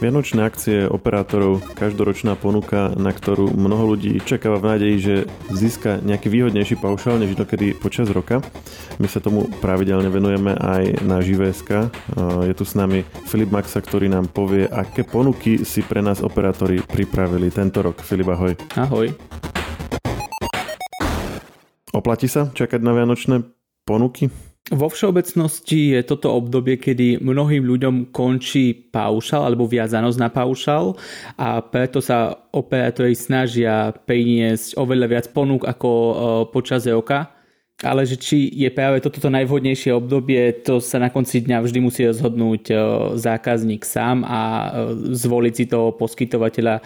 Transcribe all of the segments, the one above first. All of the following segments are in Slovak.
Vianočné akcie operátorov, každoročná ponuka, na ktorú mnoho ľudí čakáva v nádeji, že získa nejaký výhodnejší paušál než dokedy počas roka. My sa tomu pravidelne venujeme aj na Živéska. Je tu s nami Filip Maxa, ktorý nám povie, aké ponuky si pre nás operátori pripravili tento rok. Filip, ahoj. Ahoj. Oplatí sa čakať na vianočné ponuky? Vo všeobecnosti je toto obdobie, kedy mnohým ľuďom končí paušal alebo viazanosť na paušal a preto sa operátori snažia priniesť oveľa viac ponúk ako e, počas roka. Ale že či je práve toto najvhodnejšie obdobie, to sa na konci dňa vždy musí rozhodnúť e, zákazník sám a e, zvoliť si toho poskytovateľa,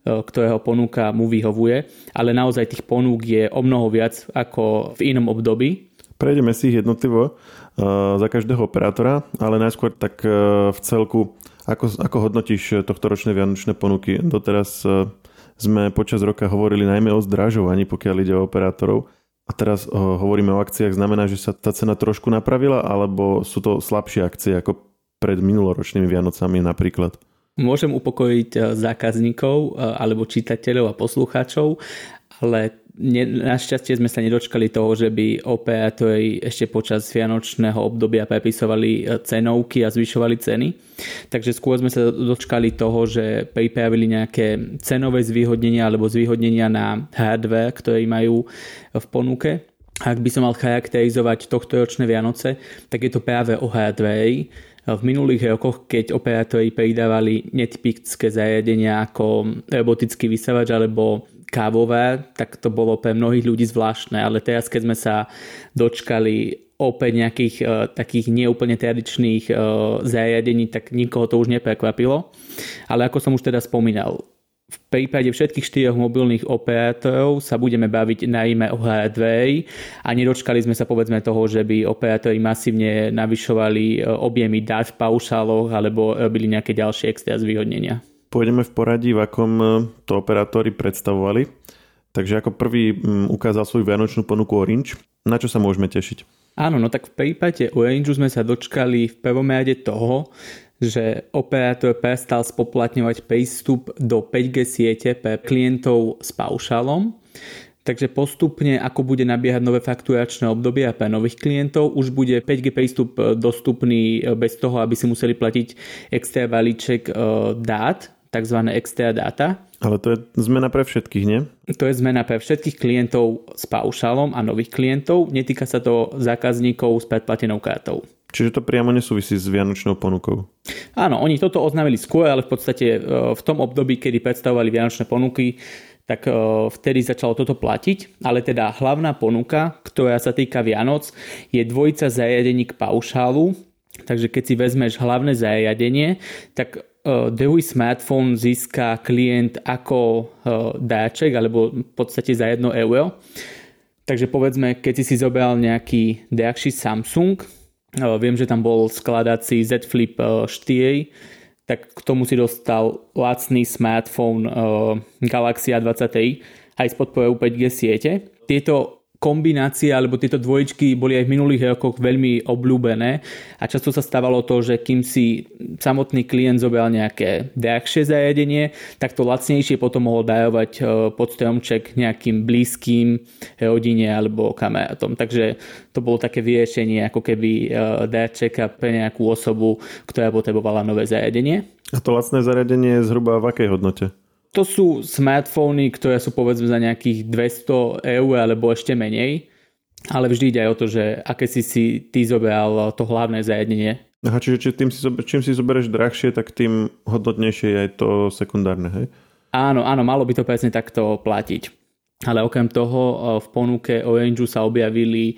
ktorého ponúka mu vyhovuje. Ale naozaj tých ponúk je o mnoho viac ako v inom období Prejdeme si ich jednotlivo uh, za každého operátora, ale najskôr tak uh, v celku, ako, ako hodnotíš tohto ročné vianočné ponuky? Doteraz uh, sme počas roka hovorili najmä o zdražovaní, pokiaľ ide o operátorov. A teraz hovoríme o akciách, znamená, že sa tá cena trošku napravila, alebo sú to slabšie akcie ako pred minuloročnými Vianocami napríklad? Môžem upokojiť zákazníkov alebo čitateľov a poslucháčov, ale ne, našťastie sme sa nedočkali toho, že by operátori ešte počas vianočného obdobia prepisovali e, cenovky a zvyšovali ceny. Takže skôr sme sa dočkali toho, že pripravili nejaké cenové zvýhodnenia alebo zvýhodnenia na hardware, ktoré majú v ponuke. Ak by som mal charakterizovať tohto ročné Vianoce, tak je to práve o hardware. V minulých rokoch, keď operátori pridávali netypické zariadenia ako robotický vysavač alebo kávové, tak to bolo pre mnohých ľudí zvláštne, ale teraz keď sme sa dočkali opäť nejakých uh, takých neúplne tradičných uh, zariadení, tak nikoho to už neprekvapilo. Ale ako som už teda spomínal, v prípade všetkých štyroch mobilných operátorov sa budeme baviť najmä o hardware a nedočkali sme sa povedzme toho, že by operátori masívne navyšovali e, objemy dát v paušáloch alebo robili nejaké ďalšie extra zvýhodnenia pôjdeme v poradí, v akom e, to operátori predstavovali. Takže ako prvý ukázal svoju vianočnú ponuku Orange. Na čo sa môžeme tešiť? Áno, no tak v prípade Orange sme sa dočkali v prvom rade toho, že operátor prestal spoplatňovať prístup do 5G siete pre klientov s paušálom. Takže postupne, ako bude nabiehať nové fakturačné obdobie a pre nových klientov, už bude 5G prístup e, dostupný e, bez toho, aby si museli platiť extra balíček dát tzv. extra data. Ale to je zmena pre všetkých, nie? To je zmena pre všetkých klientov s paušálom a nových klientov. Netýka sa to zákazníkov s predplatenou kartou. Čiže to priamo nesúvisí s vianočnou ponukou? Áno, oni toto oznámili skôr, ale v podstate e, v tom období, kedy predstavovali vianočné ponuky, tak e, vtedy začalo toto platiť, ale teda hlavná ponuka, ktorá sa týka Vianoc, je dvojica zariadení k paušálu, takže keď si vezmeš hlavné zariadenie, tak druhý smartphone získa klient ako eh, dáček alebo v podstate za 1 euro. Takže povedzme, keď si si zobral nejaký drahší Samsung, eh, viem, že tam bol skladací Z Flip 4, tak k tomu si dostal lacný smartphone Galaxy A23 aj s podporou 5G siete. Tieto kombinácie alebo tieto dvojičky boli aj v minulých rokoch veľmi obľúbené a často sa stávalo to, že kým si samotný klient zobral nejaké drahšie zariadenie, tak to lacnejšie potom mohol darovať e, pod stromček nejakým blízkym rodine alebo kamarátom. Takže to bolo také vyriešenie ako keby e, darčeka pre nejakú osobu, ktorá potrebovala nové zariadenie. A to lacné zariadenie je zhruba v akej hodnote? To sú smartfóny, ktoré sú povedzme za nejakých 200 eur alebo ešte menej, ale vždy ide aj o to, že aké si si ty zobral to hlavné zariadenie. Aha, čiže či tým si čím si zoberieš drahšie, tak tým hodnotnejšie je aj to sekundárne, hej? Áno, áno, malo by to presne takto platiť. Ale okrem toho e, v ponuke Orange sa objavili e,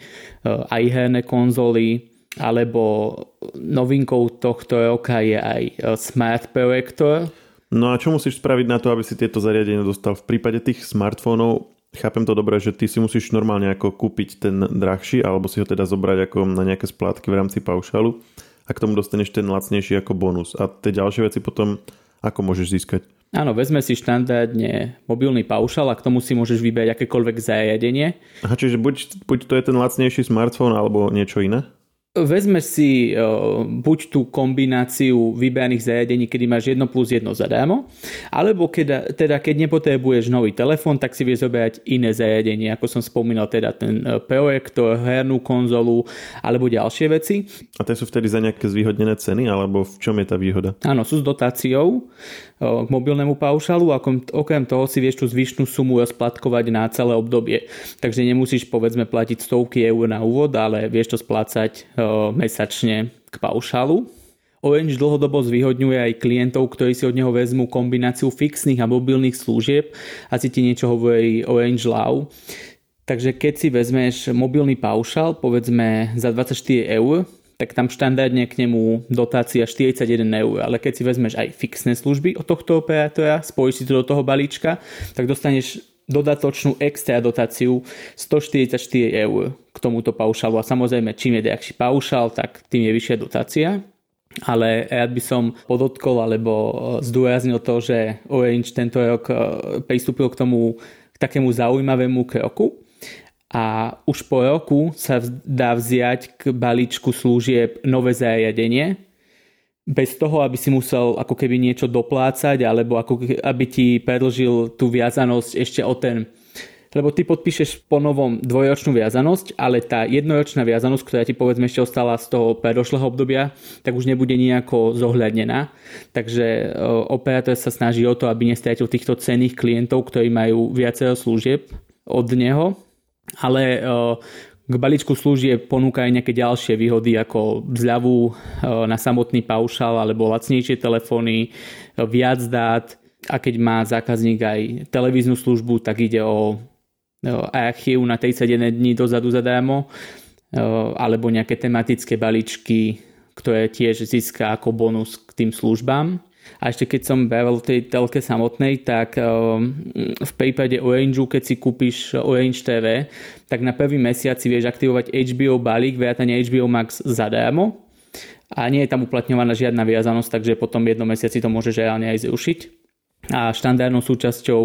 aj herné konzoly, alebo novinkou tohto roka je aj e, Smart Projector, No a čo musíš spraviť na to, aby si tieto zariadenia dostal? V prípade tých smartfónov chápem to dobre, že ty si musíš normálne ako kúpiť ten drahší alebo si ho teda zobrať ako na nejaké splátky v rámci paušalu a k tomu dostaneš ten lacnejší ako bonus. A tie ďalšie veci potom ako môžeš získať? Áno, vezme si štandardne mobilný paušal a k tomu si môžeš vybrať akékoľvek zariadenie. Aha, čiže buď, buď to je ten lacnejší smartfón alebo niečo iné? Vezme si uh, buď tú kombináciu vybraných zariadení, kedy máš 1 plus 1 zadarmo, alebo keď, teda keď nepotrebuješ nový telefón, tak si vieš zoberať iné zariadenie, ako som spomínal, teda ten uh, projektor, hernú konzolu alebo ďalšie veci. A tie sú vtedy za nejaké zvýhodnené ceny, alebo v čom je tá výhoda? Áno, sú s dotáciou uh, k mobilnému paušalu a okrem toho si vieš tú zvyšnú sumu rozplatkovať na celé obdobie. Takže nemusíš povedzme platiť stovky eur na úvod, ale vieš to splácať mesačne k paušalu. Orange dlhodobo zvýhodňuje aj klientov, ktorí si od neho vezmú kombináciu fixných a mobilných služieb. Asi ti niečo hovorí Orange Law. Takže keď si vezmeš mobilný paušal, povedzme za 24 eur, tak tam štandardne k nemu dotácia 41 eur. Ale keď si vezmeš aj fixné služby od tohto operátora, spojíš si to do toho balíčka, tak dostaneš dodatočnú extra dotáciu 144 eur k tomuto paušalu. A samozrejme, čím je drahší paušal, tak tým je vyššia dotácia. Ale rád by som podotkol alebo zdôraznil to, že Orange tento rok e, pristúpil k tomu k takému zaujímavému kroku, a už po roku sa dá vziať k balíčku služieb nové zariadenie, bez toho, aby si musel ako keby niečo doplácať alebo ako aby ti predlžil tú viazanosť ešte o ten lebo ty podpíšeš po novom dvojročnú viazanosť, ale tá jednoročná viazanosť, ktorá ti povedzme ešte ostala z toho predošlého obdobia, tak už nebude nejako zohľadnená. Takže operátor sa snaží o to, aby nestratil týchto cenných klientov, ktorí majú viacero služieb od neho, ale k balíčku služieb ponúka aj nejaké ďalšie výhody ako zľavu e, na samotný paušal alebo lacnejšie telefóny, e, viac dát a keď má zákazník aj televíznu službu, tak ide o archív na 31 dní dozadu zadarmo e, alebo nejaké tematické balíčky, ktoré tiež získa ako bonus k tým službám. A ešte keď som bavil tej telke samotnej, tak ehm, v prípade Orange, keď si kúpiš Orange TV, tak na prvý mesiac si vieš aktivovať HBO balík, vrátane HBO Max zadarmo a nie je tam uplatňovaná žiadna viazanosť, takže potom jednom mesiaci to môžeš reálne aj zrušiť. A štandardnou súčasťou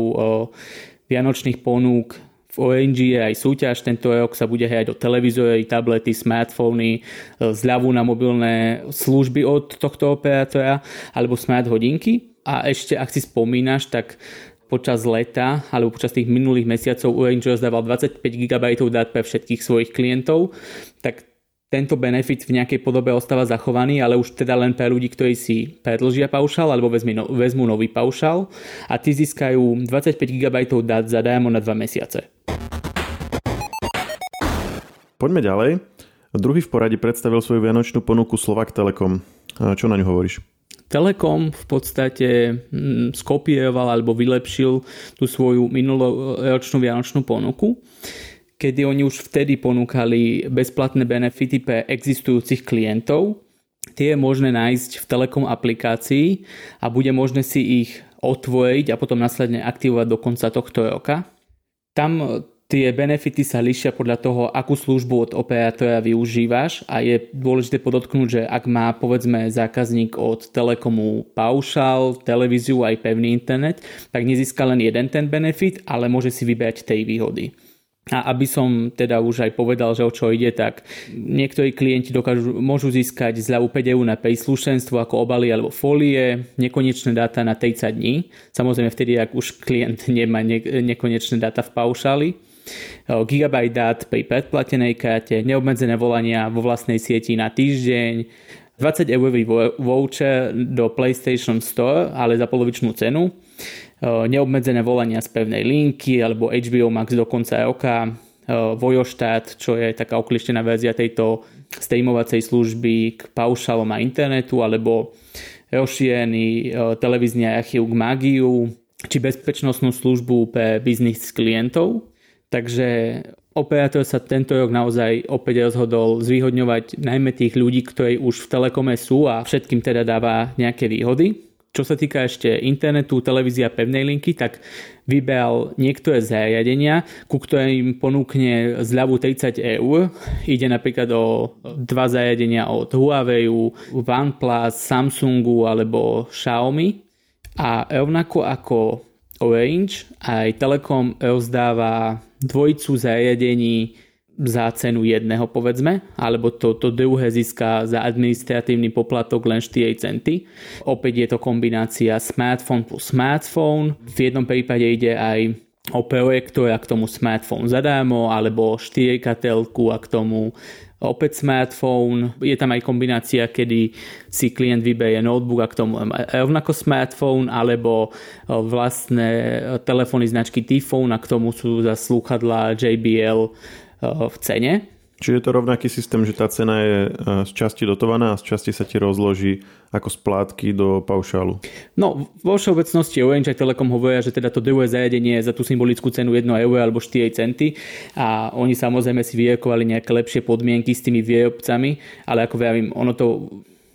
vianočných ponúk Orange je aj súťaž, tento rok sa bude hrať o televízory, tablety, smartfóny, e, zľavu na mobilné služby od tohto operátora alebo smart hodinky. A ešte, ak si spomínaš, tak počas leta alebo počas tých minulých mesiacov Orange rozdával 25 GB dát pre všetkých svojich klientov, tak tento benefit v nejakej podobe ostáva zachovaný, ale už teda len pre ľudí, ktorí si predlžia paušal alebo vezmi, no, vezmú nový paušal a tí získajú 25 GB dát zadarmo na 2 mesiace. Poďme ďalej. Druhý v poradí predstavil svoju vianočnú ponuku Slovak Telekom. Čo na ňu hovoríš? Telekom v podstate mm, skopieroval alebo vylepšil tú svoju minuloročnú vianočnú ponuku kedy oni už vtedy ponúkali bezplatné benefity pre existujúcich klientov. Tie je možné nájsť v Telekom aplikácii a bude možné si ich otvoriť a potom následne aktivovať do konca tohto roka. Tam tie benefity sa lišia podľa toho, akú službu od operátora využívaš a je dôležité podotknúť, že ak má povedzme zákazník od Telekomu paušal, televíziu aj pevný internet, tak nezíska len jeden ten benefit, ale môže si vybrať tej výhody. A aby som teda už aj povedal, že o čo ide, tak niektorí klienti dokážu, môžu získať zľavu 5 eur na príslušenstvo ako obaly alebo folie, nekonečné dáta na 30 dní. Samozrejme vtedy, ak už klient nemá ne, nekonečné dáta v paušáli. Gigabyte dát pri predplatenej karte, neobmedzené volania vo vlastnej sieti na týždeň, 20 eurový voucher do PlayStation Store, ale za polovičnú cenu neobmedzené volania z pevnej linky alebo HBO Max do konca roka, Vojoštát, čo je taká oklištená verzia tejto streamovacej služby k paušalom a internetu, alebo rozšírený televízny archív k Magiu, či bezpečnostnú službu pre biznis klientov. Takže operátor sa tento rok naozaj opäť rozhodol zvýhodňovať najmä tých ľudí, ktorí už v Telekome sú a všetkým teda dáva nejaké výhody. Čo sa týka ešte internetu, televízia pevnej linky, tak vyberal niektoré zariadenia, ku ktorým ponúkne zľavu 30 eur. Ide napríklad o dva zariadenia od Huawei, OnePlus, Samsungu alebo Xiaomi. A rovnako ako Orange, aj Telekom rozdáva dvojicu zariadení za cenu jedného povedzme, alebo to, to druhé získa za administratívny poplatok len 4 centy. Opäť je to kombinácia smartphone plus smartphone. V jednom prípade ide aj o projektor a k tomu smartphone zadarmo, alebo 4 telku a k tomu opäť smartphone. Je tam aj kombinácia, kedy si klient vyberie notebook a k tomu rovnako smartphone, alebo vlastné telefóny značky T-Phone a k tomu sú za slúchadla JBL v cene. Čiže je to rovnaký systém, že tá cena je e, z časti dotovaná a z časti sa ti rozloží ako splátky do paušálu? No, vo všeobecnosti Orange aj Telekom hovoria, že teda to druhé zariadenie je za tú symbolickú cenu 1 euro alebo 4 centy a oni samozrejme si vyrokovali nejaké lepšie podmienky s tými výrobcami, ale ako vravím, ono to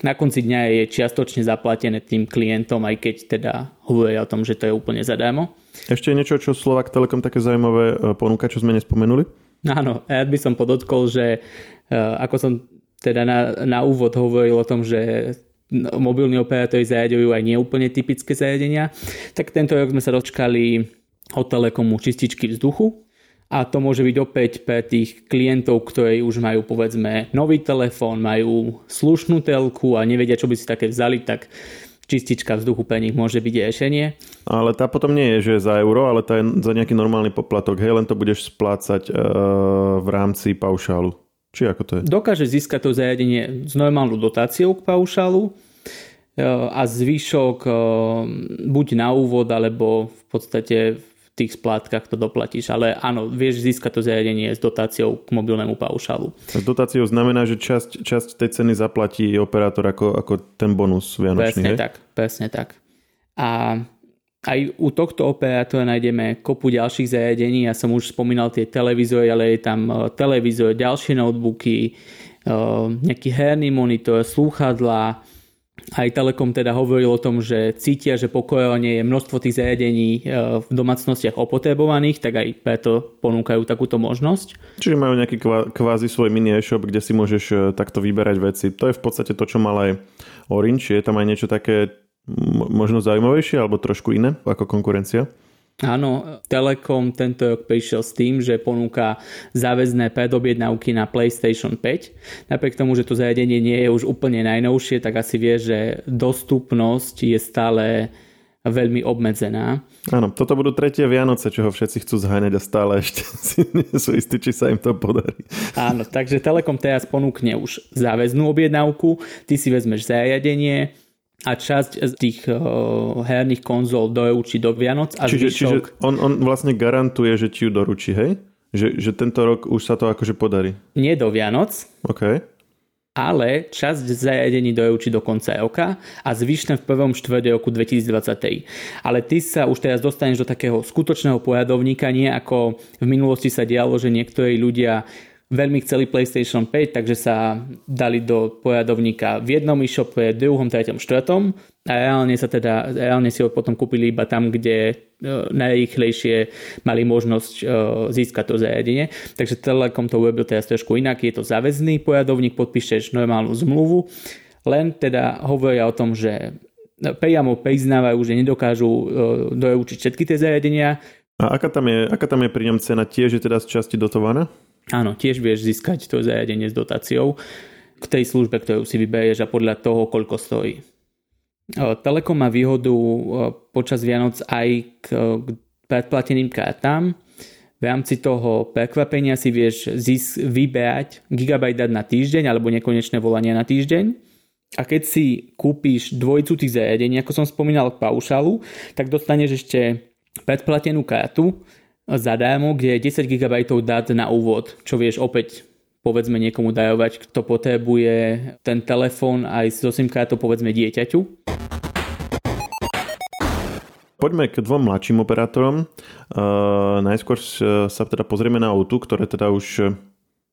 na konci dňa je čiastočne zaplatené tým klientom, aj keď teda hovoria o tom, že to je úplne zadarmo. Ešte niečo, čo Slovak Telekom také zaujímavé e, ponúka, čo sme nespomenuli? Áno, ja by som podotkol, že e, ako som teda na, na úvod hovoril o tom, že mobilní operátori zariadujú aj neúplne typické zariadenia, tak tento rok sme sa dočkali od Telekomu čističky vzduchu a to môže byť opäť pre tých klientov, ktorí už majú povedzme nový telefón, majú slušnú telku a nevedia, čo by si také vzali, tak čistička vzduchu pre nich môže byť riešenie. Ale tá potom nie je, že za euro, ale tá je za nejaký normálny poplatok. Hej, len to budeš splácať uh, v rámci paušálu. Či ako to je? Dokáže získať to zariadenie s normálnou dotáciou k paušálu uh, a zvyšok uh, buď na úvod, alebo v podstate tých splátkach to doplatíš. Ale áno, vieš získať to zariadenie s dotáciou k mobilnému paušalu. S dotáciou znamená, že časť, časť tej ceny zaplatí operátor ako, ako ten bonus vianočný. Presne hej? tak, presne tak. A aj u tohto operátora nájdeme kopu ďalších zariadení. Ja som už spomínal tie televízory, ale je tam e, televízor, ďalšie notebooky, e, nejaký herný monitor, slúchadla, aj Telekom teda hovoril o tom, že cítia, že po korone je množstvo tých zariadení e, v domácnostiach opotrebovaných, tak aj preto ponúkajú takúto možnosť. Čiže majú nejaký kvázi svoj mini e-shop, kde si môžeš e, takto vyberať veci. To je v podstate to, čo mal aj Orange. Je tam aj niečo také možno zaujímavejšie alebo trošku iné ako konkurencia? Áno, Telekom tento rok prišiel s tým, že ponúka záväzné predobjednávky na PlayStation 5. Napriek tomu, že to zariadenie nie je už úplne najnovšie, tak asi vie, že dostupnosť je stále veľmi obmedzená. Áno, toto budú tretie Vianoce, čo ho všetci chcú zháňať a stále ešte si nie sú istí, či sa im to podarí. Áno, takže Telekom teraz ponúkne už záväznú objednávku, ty si vezmeš zariadenie, a časť z tých uh, herných konzol doručí do Vianoc a čiže, zvyšok... čiže on, on vlastne garantuje, že ti ju doručí, hej? Že, že tento rok už sa to akože podarí. Nie do Vianoc. OK. Ale časť zariadení doručí do konca roka a zvyšné v prvom štvrde roku 2023. Ale ty sa už teraz dostaneš do takého skutočného pojadovníka, nie ako v minulosti sa dialo, že niektorí ľudia veľmi chceli PlayStation 5, takže sa dali do pojadovníka v jednom e-shope, druhom, treťom, štvrtom a reálne sa teda, reálne si ho potom kúpili iba tam, kde e, najrýchlejšie mali možnosť e, získať to zariadenie. Takže Telekom to urobil teraz trošku inak, je to záväzný pojadovník, podpíšeš normálnu zmluvu, len teda hovoria o tom, že priamo priznávajú, že nedokážu e, doučiť všetky tie zariadenia. A aká tam je, aká tam je pri ňom cena? Tiež je teda z časti dotovaná? Áno, tiež vieš získať to zariadenie s dotáciou k tej službe, ktorú si vyberieš a podľa toho, koľko stojí. Telekom má výhodu počas Vianoc aj k, predplateným kartám. V rámci toho prekvapenia si vieš zis- vyberať gigabajt dať na týždeň alebo nekonečné volania na týždeň. A keď si kúpiš dvojicu tých zariadení, ako som spomínal k paušalu, tak dostaneš ešte predplatenú kartu, zadarmo, kde je 10 GB dát na úvod, čo vieš opäť povedzme niekomu dajovať, kto potrebuje ten telefón aj so SIM kartou povedzme dieťaťu. Poďme k dvom mladším operátorom. Uh, najskôr sa teda pozrieme na autu, ktoré teda už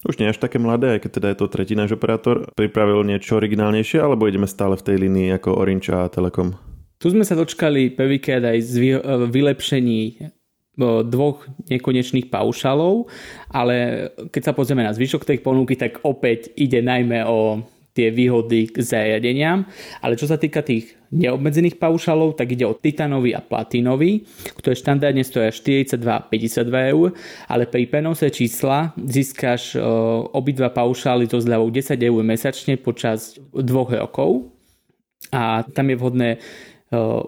už nie až také mladé, aj keď teda je to tretí náš operátor. Pripravil niečo originálnejšie, alebo ideme stále v tej línii ako Orange a Telekom? Tu sme sa dočkali prvýkrát aj z vylepšení dvoch nekonečných paušalov, ale keď sa pozrieme na zvyšok tej ponuky, tak opäť ide najmä o tie výhody k zariadeniam. Ale čo sa týka tých neobmedzených paušalov, tak ide o titanový a platinový, ktoré štandardne stoja 42 a 52 eur, ale pri prenose čísla získaš uh, obidva paušály so zľavou 10 eur mesačne počas dvoch rokov. A tam je vhodné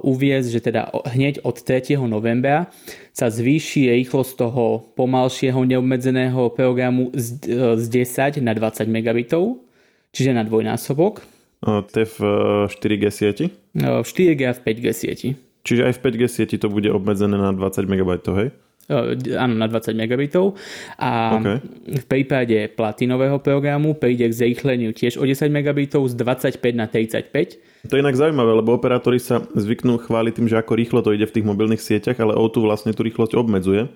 uviezť, že teda hneď od 3. novembra sa zvýši rýchlosť toho pomalšieho neobmedzeného programu z, uh, z 10 na 20 megabitov, čiže na dvojnásobok to je v 4G e, sieti? V 4G a v 5G sieti. Čiže aj v 5G sieti to bude obmedzené na 20 MB, hej? Áno, na 20 megabitov. A okay. v prípade platinového programu príde k zrýchleniu tiež o 10 megabitov z 25 na 35. To je inak zaujímavé, lebo operátori sa zvyknú chváliť tým, že ako rýchlo to ide v tých mobilných sieťach, ale O2 vlastne tú rýchlosť obmedzuje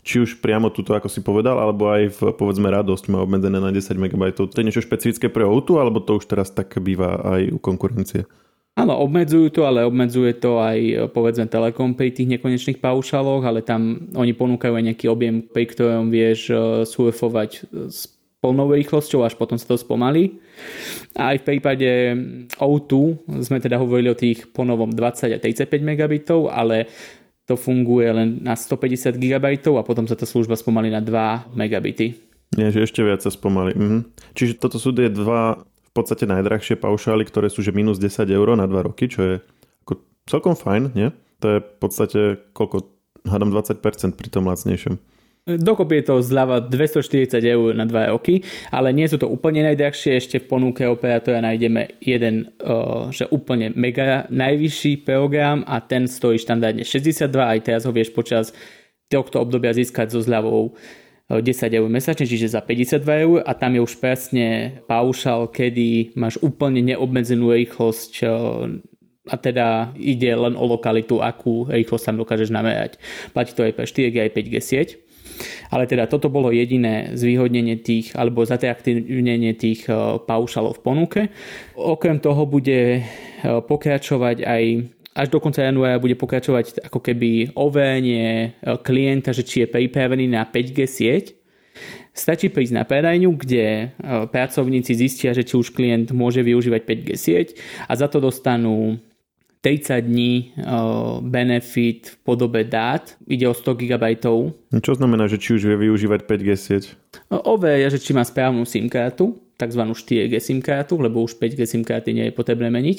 či už priamo túto, ako si povedal, alebo aj v, povedzme, radosť má obmedzené na 10 MB. To je niečo špecifické pre Outu, alebo to už teraz tak býva aj u konkurencie? Áno, obmedzujú to, ale obmedzuje to aj povedzme Telekom pri tých nekonečných paušaloch, ale tam oni ponúkajú aj nejaký objem, pri ktorom vieš e, surfovať s plnou rýchlosťou, až potom sa to spomalí. A aj v prípade O2 sme teda hovorili o tých ponovom 20 a 35 megabitov, ale to funguje len na 150 GB a potom sa tá služba spomalí na 2 megabity. Nie, že ešte viac sa spomalí. Mhm. Čiže toto sú tie dva podstate najdrahšie paušály, ktoré sú že minus 10 eur na 2 roky, čo je ako celkom fajn, nie? To je v podstate koľko, hádam 20% pri tom lacnejšom. Dokopy je to zľava 240 eur na 2 roky, ale nie sú to úplne najdrahšie. Ešte v ponuke operátora nájdeme jeden, že úplne mega najvyšší program a ten stojí štandardne 62, aj teraz ho vieš počas tohto obdobia získať so zľavou 10 eur mesačne, čiže za 52 eur a tam je už presne paušal, kedy máš úplne neobmedzenú rýchlosť a teda ide len o lokalitu, akú rýchlosť tam dokážeš namerať. Platí to aj pre 4G aj 5G sieť. Ale teda toto bolo jediné zvýhodnenie tých, alebo zatraktívnenie tých e, paušalov v ponuke. Okrem toho bude e, pokračovať aj až do konca januára bude pokračovať ako keby overenie e, klienta, že či je pripravený na 5G sieť. Stačí prísť na predajňu, kde pracovníci zistia, že či už klient môže využívať 5G sieť a za to dostanú 30 dní benefit v podobe dát. Ide o 100 GB. Čo znamená, že či už vie využívať 5G sieť? Overia, že či má správnu SIM kartu, tzv. 4G SIM kartu, lebo už 5G SIM karty nie je potrebné meniť.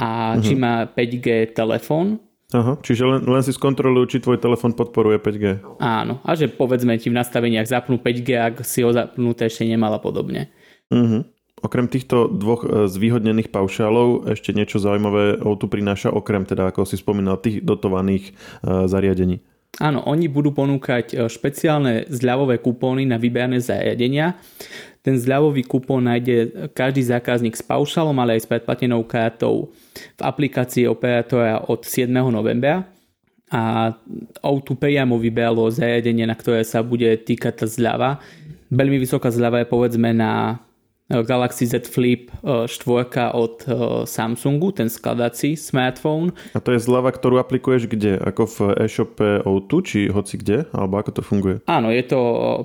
A uh-huh. či má 5G telefón, Aha, čiže len, len si skontrolujú, či tvoj telefon podporuje 5G. Áno, a že povedzme ti v nastaveniach zapnú 5G, ak si ho zapnuté ešte nemala podobne. Uh-huh. Okrem týchto dvoch e, zvýhodnených paušálov ešte niečo zaujímavé tu prináša, okrem teda, ako si spomínal, tých dotovaných e, zariadení. Áno, oni budú ponúkať e, špeciálne zľavové kupóny na vybrané zariadenia. Ten zľavový kupón nájde každý zákazník s paušalom, ale aj s predplatenou kartou v aplikácii operátora od 7. novembra a O2 priamo vybralo zariadenie, na ktoré sa bude týkať tá zľava. Veľmi vysoká zľava je povedzme na Galaxy Z Flip 4 e, od e, Samsungu, ten skladací smartphone. A to je zľava, ktorú aplikuješ kde? Ako v e-shope O2, či hoci kde? Alebo ako to funguje? Áno, je to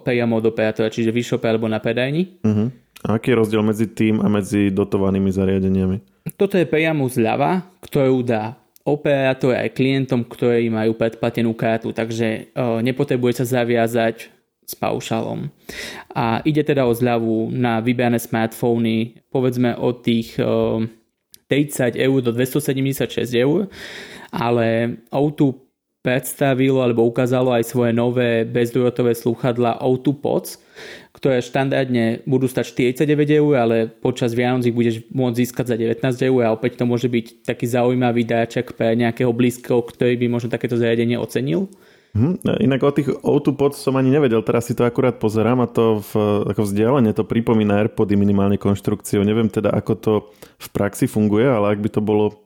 priamo od operátora, čiže v e-shope alebo na predajni. Uh-huh. A aký je rozdiel medzi tým a medzi dotovanými zariadeniami? Toto je priamo zľava, ktorú dá operátor aj klientom, ktorí majú predplatenú kartu, takže nepotrebuje sa zaviazať s paušalom. A ide teda o zľavu na vybrané smartfóny, povedzme od tých 30 eur do 276 eur, ale O2 predstavilo alebo ukázalo aj svoje nové bezdrôtové slúchadla O2 Pods, ktoré štandardne budú stať 49 eur, ale počas Vianoc ich budeš môcť získať za 19 eur a opäť to môže byť taký zaujímavý dáček pre nejakého blízkeho, ktorý by možno takéto zariadenie ocenil. Hm, inak o tých O2 Pods som ani nevedel, teraz si to akurát pozerám a to v, ako vzdialenie to pripomína AirPody minimálne konštrukciu. Neviem teda, ako to v praxi funguje, ale ak by to bolo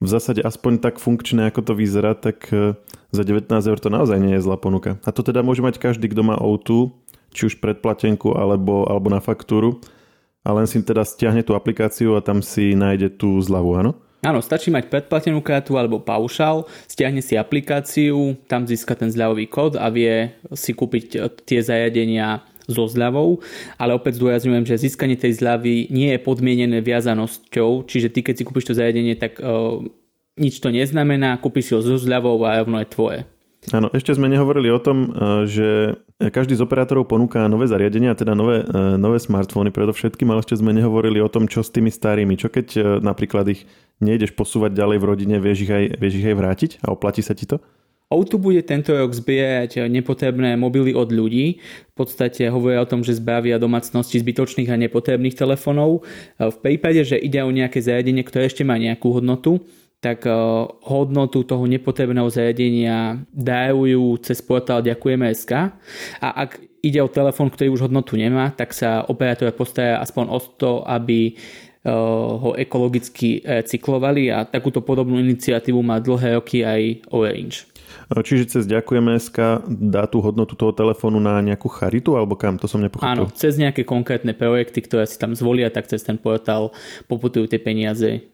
v zásade aspoň tak funkčné, ako to vyzerá, tak e, za 19 eur to naozaj nie je zlá ponuka. A to teda môže mať každý, kto má O2, či už predplatenku alebo, alebo na faktúru a len si teda stiahne tú aplikáciu a tam si nájde tú zľavu, áno? Áno, stačí mať predplatenú kartu alebo paušal, stiahne si aplikáciu, tam získa ten zľavový kód a vie si kúpiť tie zariadenia so zľavou, ale opäť zdôrazňujem, že získanie tej zľavy nie je podmienené viazanosťou, čiže ty keď si kúpiš to zariadenie, tak uh, nič to neznamená, kúpiš si ho so zľavou a rovno je tvoje. Áno, ešte sme nehovorili o tom, že každý z operátorov ponúka nové zariadenia, teda nové, nové smartfóny predovšetkým, ale ešte sme nehovorili o tom, čo s tými starými. Čo keď napríklad ich nejdeš posúvať ďalej v rodine, vieš ich aj, vieš ich aj vrátiť a oplatí sa ti to? O2 bude tento rok zbierať nepotrebné mobily od ľudí. V podstate hovoria o tom, že zbavia domácnosti zbytočných a nepotrebných telefónov. V prípade, že ide o nejaké zariadenie, ktoré ešte má nejakú hodnotu, tak hodnotu toho nepotrebného zariadenia dajú cez portál Ďakujeme.sk a ak ide o telefón, ktorý už hodnotu nemá, tak sa operátor postará aspoň o to, aby ho ekologicky cyklovali a takúto podobnú iniciatívu má dlhé roky aj Orange. Čiže cez Ďakujeme SK dá tú hodnotu toho telefónu na nejakú charitu alebo kam? To som nepochopil. Áno, cez nejaké konkrétne projekty, ktoré si tam zvolia, tak cez ten portál poputujú tie peniaze.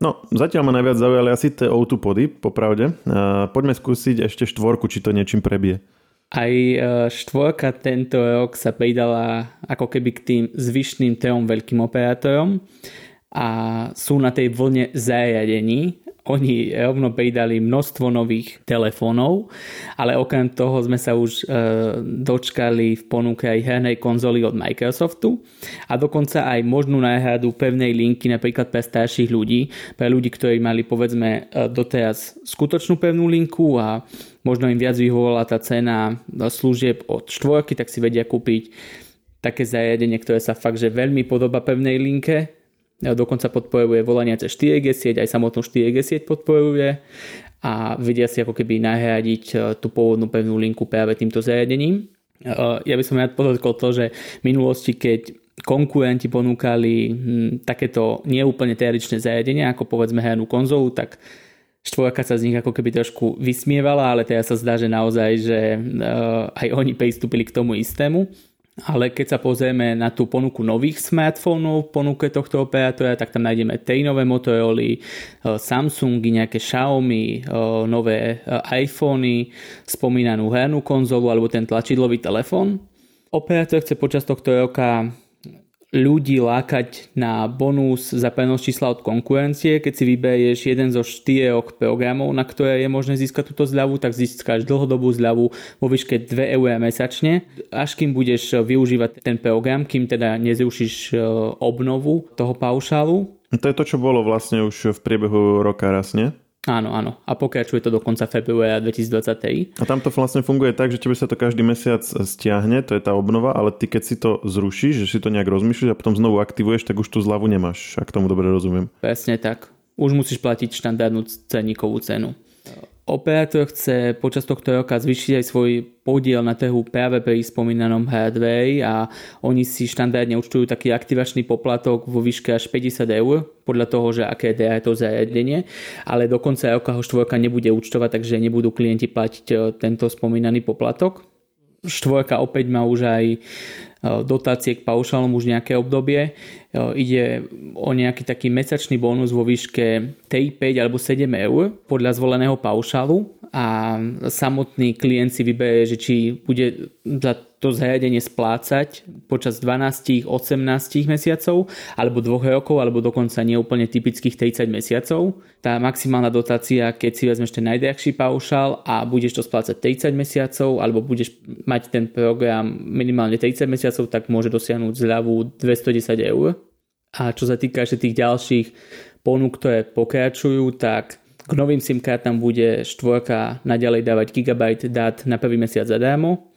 No, zatiaľ ma najviac zaujali asi tie O2 pody, popravde. Poďme skúsiť ešte štvorku, či to niečím prebije. Aj e, štvorka tento rok sa pridala ako keby k tým zvyšným trom veľkým operátorom a sú na tej vlne zariadení oni rovno pridali množstvo nových telefónov, ale okrem toho sme sa už e, dočkali v ponuke aj hernej konzoly od Microsoftu a dokonca aj možnú náhradu pevnej linky napríklad pre starších ľudí, pre ľudí, ktorí mali povedzme e, doteraz skutočnú pevnú linku a možno im viac vyhovovala tá cena služieb od štvorky, tak si vedia kúpiť také zariadenie, ktoré sa fakt, že veľmi podoba pevnej linke, dokonca podporuje volania cez 4G sieť, aj samotnú 4G sieť podporuje a vedia si ako keby nahradiť e, tú pôvodnú pevnú linku práve týmto zariadením. E, ja by som rád podotkol to, že v minulosti, keď konkurenti ponúkali hm, takéto neúplne tradičné zariadenia, ako povedzme hernú konzolu, tak štvorka sa z nich ako keby trošku vysmievala, ale teraz sa zdá, že naozaj, že e, aj oni pristúpili k tomu istému. Ale keď sa pozrieme na tú ponuku nových smartfónov v ponuke tohto operátora, tak tam nájdeme tej nové Motorola, e, Samsungy, nejaké Xiaomi, e, nové e, iPhony, spomínanú hernú konzolu alebo ten tlačidlový telefón. Operátor chce počas tohto roka ľudí lákať na bonus za prenos čísla od konkurencie. Keď si vyberieš jeden zo štyroch programov, na ktoré je možné získať túto zľavu, tak získáš dlhodobú zľavu vo výške 2 eur mesačne. Až kým budeš využívať ten program, kým teda nezrušíš e, obnovu toho paušálu. To je to, čo bolo vlastne už v priebehu roka raz, nie? Áno, áno. A pokračuje to do konca februára 2023. A tam to vlastne funguje tak, že tebe sa to každý mesiac stiahne, to je tá obnova, ale ty keď si to zrušíš, že si to nejak rozmýšľaš a potom znovu aktivuješ, tak už tú zľavu nemáš, ak tomu dobre rozumiem. Presne tak. Už musíš platiť štandardnú ceníkovú cenu. Operátor chce počas tohto roka zvyšiť aj svoj podiel na trhu práve pri spomínanom hardware a oni si štandardne účtujú taký aktivačný poplatok vo výške až 50 eur podľa toho, že aké je to zariadenie, ale do konca roka ho štvorka nebude účtovať, takže nebudú klienti platiť e, tento spomínaný poplatok. Štvorka opäť má už aj dotácie k paušálom už nejaké obdobie. Eh, ide o nejaký taký mesačný bonus vo výške 3, 5 alebo 7 eur podľa zvoleného paušálu a samotný klient si vyberie, že či bude za to zariadenie splácať počas 12, 18 mesiacov, alebo 2 rokov, alebo dokonca neúplne typických 30 mesiacov. Tá maximálna dotácia, keď si vezmeš ten najdrahší paušál a budeš to splácať 30 mesiacov, alebo budeš mať ten program minimálne 30 mesiacov, tak môže dosiahnuť zľavu 210 eur. A čo sa týka ešte tých ďalších ponúk, ktoré pokračujú, tak k novým SIM kartám bude štvorka naďalej dávať gigabajt dát na prvý mesiac zadarmo,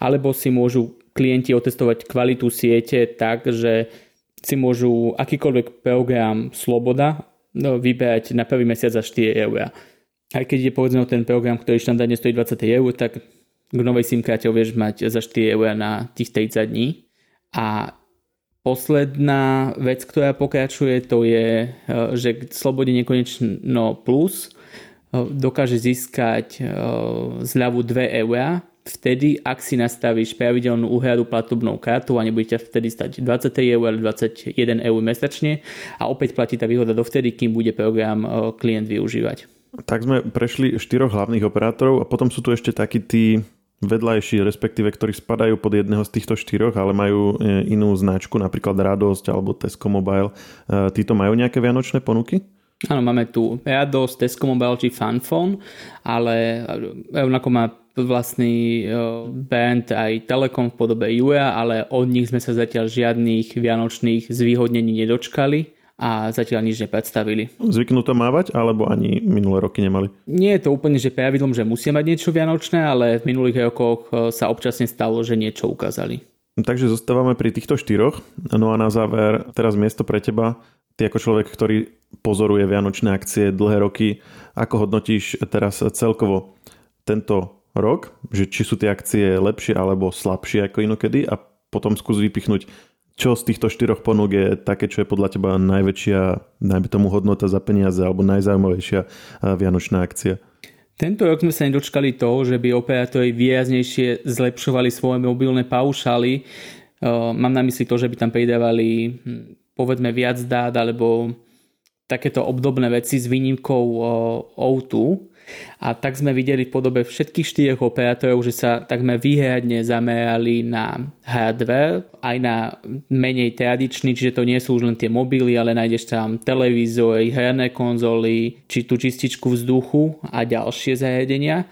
alebo si môžu klienti otestovať kvalitu siete tak, že si môžu akýkoľvek program Sloboda no, vyberať na prvý mesiac za 4 eur. Aj keď je povedzme ten program, ktorý štandardne stojí 20 eur, tak k novej SIM karte vieš mať za 4 eur na tých 30 dní. A Posledná vec, ktorá pokračuje, to je, e, že Slobode nekonečno plus e, dokáže získať e, zľavu 2 eur vtedy, ak si nastavíš pravidelnú úhradu platobnou kartou a nebude vtedy stať 23 eur, ale 21 eur mesačne a opäť platí tá výhoda dovtedy, kým bude program klient využívať. Tak sme prešli štyroch hlavných operátorov a potom sú tu ešte takí tí vedľajší, respektíve ktorí spadajú pod jedného z týchto štyroch, ale majú e, inú značku, napríklad Radosť alebo Tesco Mobile. E, títo majú nejaké vianočné ponuky? Áno, máme tu Radosť, Tesco Mobile či Funphone, ale rovnako má vlastný band aj Telekom v podobe UA, ale od nich sme sa zatiaľ žiadnych vianočných zvýhodnení nedočkali a zatiaľ nič nepredstavili. Zvyknú to mávať, alebo ani minulé roky nemali? Nie je to úplne že pravidlom, že musia mať niečo vianočné, ale v minulých rokoch e, sa občasne stalo, že niečo ukázali. Takže zostávame pri týchto štyroch. No a na záver, teraz miesto pre teba. Ty ako človek, ktorý pozoruje vianočné akcie dlhé roky, ako hodnotíš teraz celkovo tento rok, že či sú tie akcie lepšie alebo slabšie ako inokedy a potom skús vypichnúť čo z týchto štyroch ponúk je také, čo je podľa teba najväčšia, najmä tomu hodnota za peniaze alebo najzaujímavejšia vianočná akcia? Tento rok sme sa nedočkali toho, že by operátori výraznejšie zlepšovali svoje mobilné paušály. Mám na mysli to, že by tam pridávali hm, povedzme viac dát alebo takéto obdobné veci s výnimkou O2, a tak sme videli v podobe všetkých štyroch operátorov, že sa takmer výhradne zamerali na hardware, aj na menej tradičný, čiže to nie sú už len tie mobily, ale nájdeš tam televízory, herné konzoly, či tú čističku vzduchu a ďalšie zariadenia.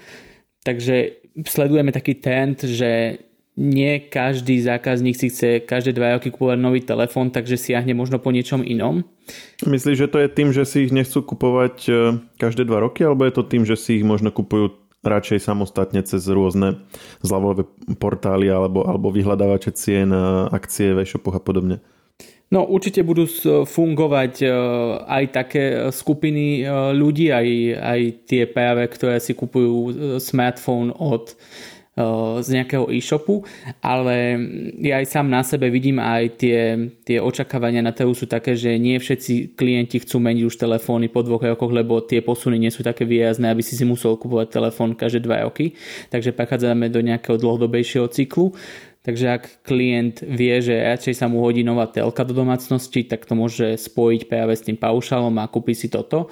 Takže sledujeme taký trend, že nie každý zákazník si chce každé dva roky kúpovať nový telefón, takže siahne možno po niečom inom. Myslíš, že to je tým, že si ich nechcú kupovať e, každé dva roky, alebo je to tým, že si ich možno kupujú radšej samostatne cez rôzne zľavové portály alebo, alebo vyhľadávače cien, e, akcie v e-shopoch a podobne? No určite budú fungovať e, aj také skupiny ľudí, aj, aj tie práve, ktoré si kupujú smartfón od z nejakého e-shopu, ale ja aj sám na sebe vidím aj tie, tie očakávania na trhu sú také, že nie všetci klienti chcú meniť už telefóny po dvoch rokoch, lebo tie posuny nie sú také výrazné, aby si si musel kupovať telefón každé dva roky. Takže prechádzame do nejakého dlhodobejšieho cyklu. Takže ak klient vie, že radšej sa mu hodí nová telka do domácnosti, tak to môže spojiť práve s tým paušalom a kúpi si toto.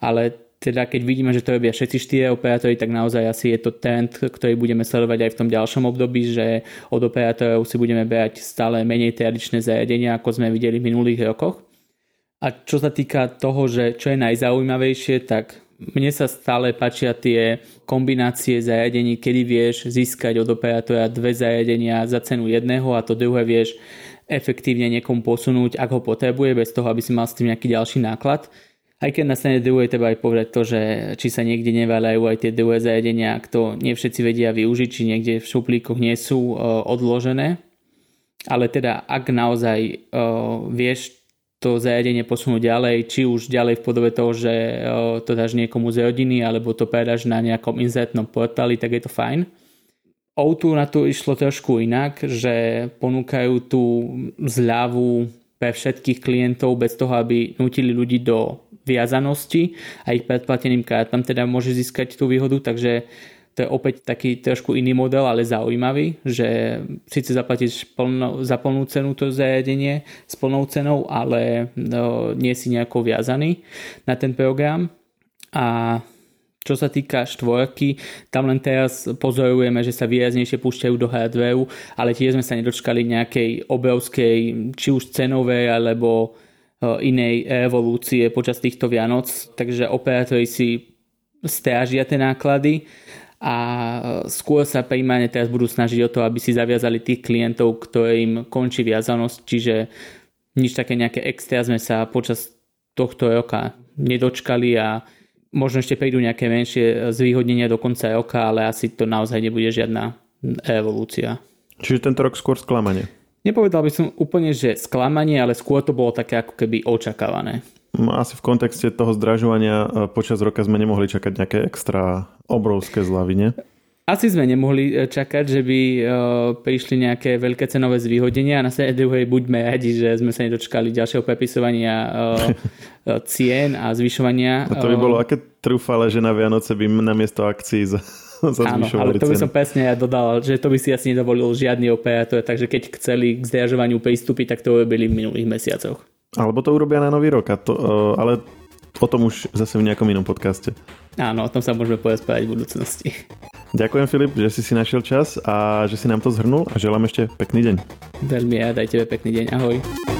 Ale teda keď vidíme, že to robia všetci štyri operátori, tak naozaj asi je to trend, ktorý budeme sledovať aj v tom ďalšom období, že od operátorov si budeme brať stále menej tradičné zariadenia, ako sme videli v minulých rokoch. A čo sa týka toho, že čo je najzaujímavejšie, tak mne sa stále páčia tie kombinácie zariadení, kedy vieš získať od operátora dve zariadenia za cenu jedného a to druhé vieš efektívne niekomu posunúť, ak ho potrebuje, bez toho, aby si mal s tým nejaký ďalší náklad. Aj keď na strane druhej treba aj povedať to, že či sa niekde neváľajú aj tie druhé zariadenia, ak to nie všetci vedia využiť, či niekde v šuplíkoch nie sú uh, odložené. Ale teda ak naozaj uh, vieš to zariadenie posunúť ďalej, či už ďalej v podobe toho, že to dáš niekomu z rodiny, alebo to predáš na nejakom inzertnom portáli, tak je to fajn. O2 na to išlo trošku inak, že ponúkajú tú zľavu pre všetkých klientov bez toho, aby nutili ľudí do viazanosti a ich predplateným kartám teda môže získať tú výhodu, takže to je opäť taký trošku iný model, ale zaujímavý, že síce zaplatíš plno, za plnú cenu to zariadenie s plnou cenou, ale no, nie si nejako viazaný na ten program. A čo sa týka štvorky, tam len teraz pozorujeme, že sa výraznejšie púšťajú do hardwareu, ale tiež sme sa nedočkali nejakej obrovskej, či už cenovej, alebo inej evolúcie počas týchto Vianoc, takže operátori si strážia tie náklady a skôr sa primárne teraz budú snažiť o to, aby si zaviazali tých klientov, ktorým končí viazanosť, čiže nič také nejaké extra sme sa počas tohto roka nedočkali a Možno ešte prídu nejaké menšie zvýhodnenia do konca roka, ale asi to naozaj nebude žiadna evolúcia. Čiže tento rok skôr sklamanie? Nepovedal by som úplne, že sklamanie, ale skôr to bolo také ako keby očakávané. No, asi v kontexte toho zdražovania e, počas roka sme nemohli čakať nejaké extra obrovské zľavy, nie? Asi sme nemohli e, čakať, že by uh, prišli nejaké veľké cenové zvýhodenia a na strane druhej buďme radi, že sme sa nedočkali ďalšieho prepisovania cien a zvyšovania. A to by bolo aké trúfale, že na Vianoce by namiesto akcií za Áno, ale to by som presne ja dodal, že to by si asi nedovolil žiadny operátor, takže keď chceli k zdražovaniu prístupy, tak to urobili v minulých mesiacoch. Alebo to urobia na nový rok, a to, uh, ale o tom už zase v nejakom inom podcaste. Áno, o tom sa môžeme povedať v budúcnosti. Ďakujem Filip, že si si našiel čas a že si nám to zhrnul a želám ešte pekný deň. Veľmi ja, daj tebe pekný deň, ahoj.